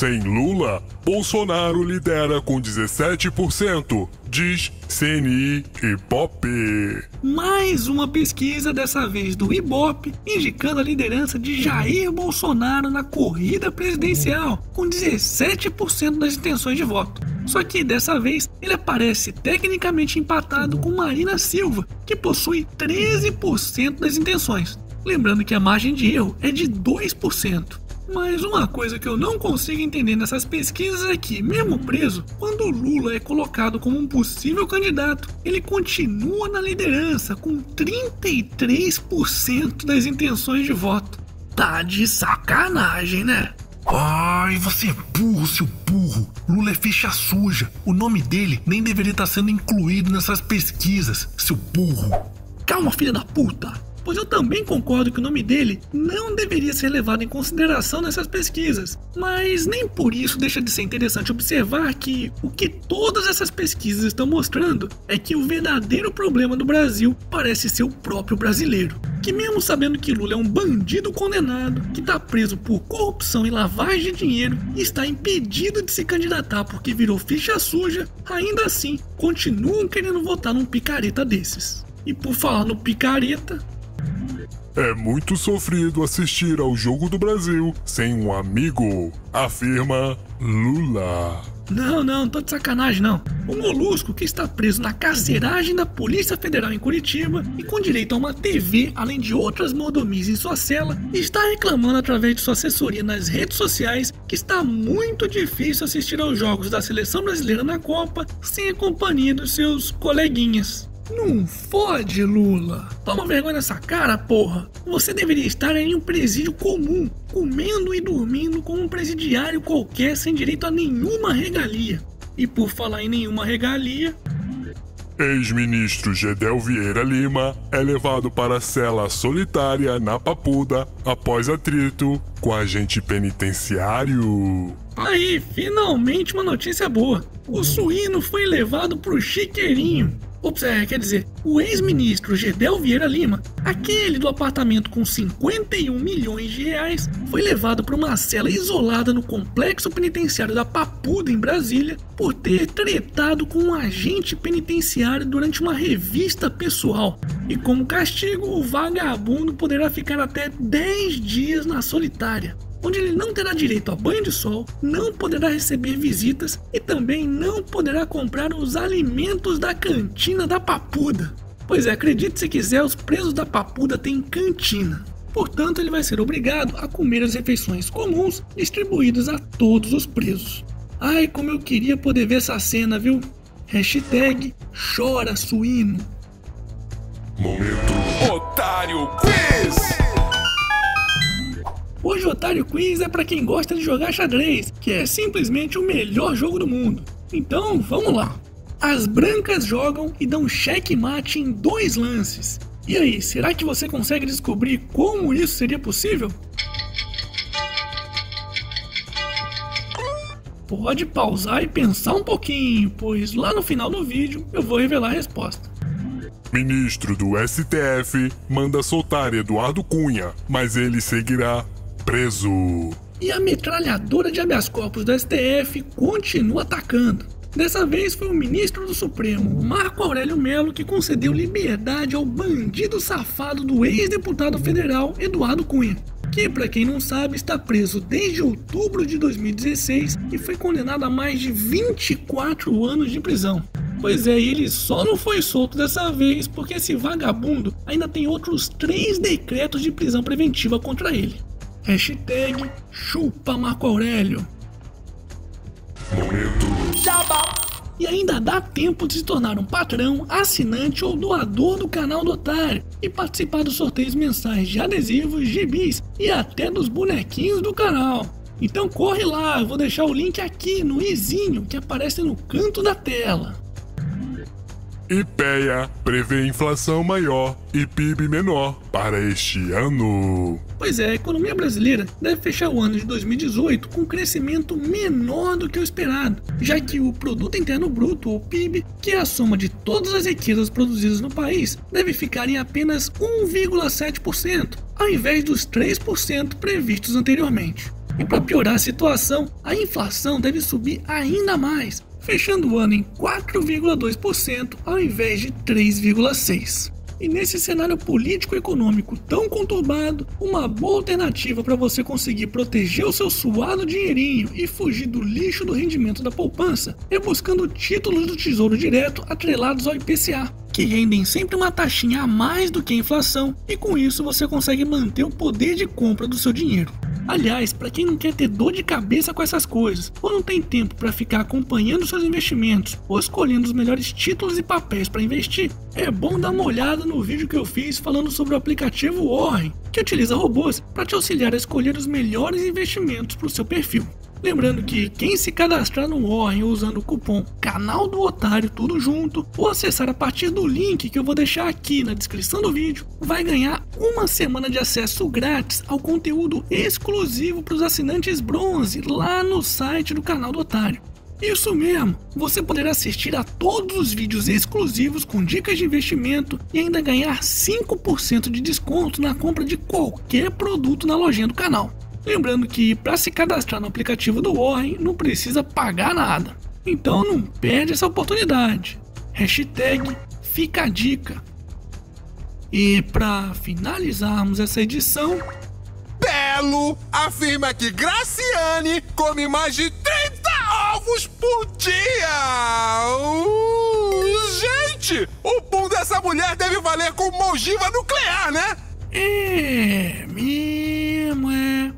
Sem Lula, Bolsonaro lidera com 17%, diz CNI e Pop. Mais uma pesquisa, dessa vez do Ibope, indicando a liderança de Jair Bolsonaro na corrida presidencial, com 17% das intenções de voto. Só que dessa vez ele aparece tecnicamente empatado com Marina Silva, que possui 13% das intenções. Lembrando que a margem de erro é de 2%. Mas uma coisa que eu não consigo entender nessas pesquisas é que, mesmo preso, quando Lula é colocado como um possível candidato, ele continua na liderança com 33% das intenções de voto. Tá de sacanagem, né? Ai, você é burro, seu burro. Lula é ficha suja. O nome dele nem deveria estar sendo incluído nessas pesquisas, seu burro. Calma, filha da puta pois eu também concordo que o nome dele não deveria ser levado em consideração nessas pesquisas. Mas nem por isso deixa de ser interessante observar que o que todas essas pesquisas estão mostrando é que o verdadeiro problema do Brasil parece ser o próprio brasileiro. Que, mesmo sabendo que Lula é um bandido condenado, que está preso por corrupção e lavagem de dinheiro e está impedido de se candidatar porque virou ficha suja, ainda assim continuam querendo votar num picareta desses. E por falar no picareta, é muito sofrido assistir ao Jogo do Brasil sem um amigo, afirma Lula. Não, não, tô de sacanagem não. O Molusco, que está preso na carceragem da Polícia Federal em Curitiba e com direito a uma TV, além de outras mordomias em sua cela, está reclamando através de sua assessoria nas redes sociais que está muito difícil assistir aos jogos da seleção brasileira na Copa sem a companhia dos seus coleguinhas. Não fode, Lula. Toma vergonha nessa cara, porra. Você deveria estar em um presídio comum, comendo e dormindo como um presidiário qualquer sem direito a nenhuma regalia. E por falar em nenhuma regalia, Ex-ministro Gedel Vieira Lima é levado para a cela solitária na Papuda após atrito com agente penitenciário. Aí, finalmente uma notícia boa. O suíno foi levado pro chiqueirinho. Ops, é, quer dizer, o ex-ministro Gedel Vieira Lima, aquele do apartamento com 51 milhões de reais, foi levado para uma cela isolada no complexo penitenciário da Papuda, em Brasília, por ter tretado com um agente penitenciário durante uma revista pessoal. E como castigo, o vagabundo poderá ficar até 10 dias na solitária onde ele não terá direito a banho de sol, não poderá receber visitas e também não poderá comprar os alimentos da cantina da Papuda. Pois é, acredite se quiser, os presos da Papuda têm cantina. Portanto, ele vai ser obrigado a comer as refeições comuns distribuídas a todos os presos. Ai, como eu queria poder ver essa cena, viu? Hashtag chora suíno. Momento Otário Quiz! Hoje o Otário Quiz é para quem gosta de jogar xadrez, que é simplesmente o melhor jogo do mundo. Então, vamos lá. As brancas jogam e dão checkmate em dois lances. E aí, será que você consegue descobrir como isso seria possível? Pode pausar e pensar um pouquinho, pois lá no final do vídeo eu vou revelar a resposta. Ministro do STF manda soltar Eduardo Cunha, mas ele seguirá preso. E a metralhadora de habeas corpus do STF continua atacando. Dessa vez foi o ministro do Supremo, Marco Aurélio Melo, que concedeu liberdade ao bandido safado do ex-deputado federal Eduardo Cunha, que, para quem não sabe, está preso desde outubro de 2016 e foi condenado a mais de 24 anos de prisão. Pois é, ele só não foi solto dessa vez porque esse vagabundo ainda tem outros três decretos de prisão preventiva contra ele. Hashtag chupa Marco Aurélio. Momento. Jabá. E ainda dá tempo de se tornar um patrão, assinante ou doador do canal do Otário e participar dos sorteios mensais de adesivos, gibis e até dos bonequinhos do canal. Então corre lá, eu vou deixar o link aqui no izinho que aparece no canto da tela. IPEA prevê inflação maior e PIB menor para este ano. Pois é, a economia brasileira deve fechar o ano de 2018 com um crescimento menor do que o esperado, já que o Produto Interno Bruto, ou PIB, que é a soma de todas as riquezas produzidas no país, deve ficar em apenas 1,7%, ao invés dos 3% previstos anteriormente. E para piorar a situação, a inflação deve subir ainda mais, fechando o ano em 4,2% ao invés de 3,6%. E nesse cenário político e econômico tão conturbado, uma boa alternativa para você conseguir proteger o seu suado dinheirinho e fugir do lixo do rendimento da poupança é buscando títulos do Tesouro Direto atrelados ao IPCA, que rendem sempre uma taxinha a mais do que a inflação, e com isso você consegue manter o poder de compra do seu dinheiro. Aliás, para quem não quer ter dor de cabeça com essas coisas, ou não tem tempo para ficar acompanhando seus investimentos ou escolhendo os melhores títulos e papéis para investir, é bom dar uma olhada no vídeo que eu fiz falando sobre o aplicativo Warren, que utiliza robôs para te auxiliar a escolher os melhores investimentos para o seu perfil. Lembrando que quem se cadastrar no Warren usando o cupom Canal do Otário tudo junto ou acessar a partir do link que eu vou deixar aqui na descrição do vídeo, vai ganhar uma semana de acesso grátis ao conteúdo exclusivo para os assinantes bronze lá no site do Canal do Otário. Isso mesmo, você poderá assistir a todos os vídeos exclusivos com dicas de investimento e ainda ganhar 5% de desconto na compra de qualquer produto na lojinha do canal. Lembrando que para se cadastrar no aplicativo do Warren não precisa pagar nada. Então não perde essa oportunidade. Hashtag fica a dica. E para finalizarmos essa edição, Belo afirma que Graciane come mais de 30 ovos por dia! Uh, gente, o pum dessa mulher deve valer como uma ogiva nuclear, né? é mesmo, é.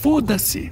Foda-se.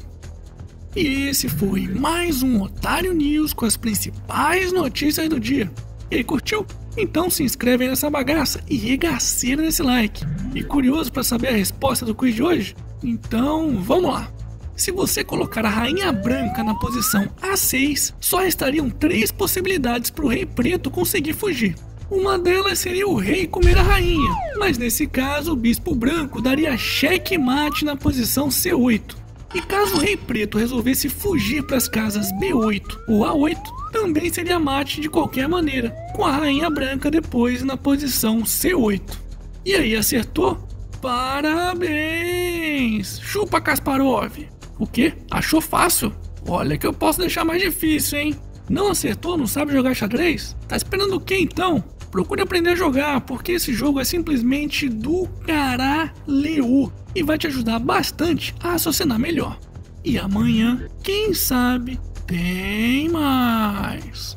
E esse foi mais um Otário News com as principais notícias do dia. E aí, curtiu? Então se inscreve nessa bagaça e regaceira nesse like. E curioso para saber a resposta do quiz de hoje? Então vamos lá. Se você colocar a rainha branca na posição A6, só restariam três possibilidades para o rei preto conseguir fugir. Uma delas seria o rei comer a rainha, mas nesse caso o bispo branco daria cheque mate na posição C8. E caso o rei preto resolvesse fugir para as casas B8 ou A8, também seria mate de qualquer maneira, com a rainha branca depois na posição C8. E aí, acertou? Parabéns! Chupa Kasparov! O quê? Achou fácil? Olha que eu posso deixar mais difícil, hein? Não acertou? Não sabe jogar xadrez? Tá esperando o quê então? Procure aprender a jogar, porque esse jogo é simplesmente do caralho e vai te ajudar bastante a raciocinar melhor. E amanhã, quem sabe, tem mais.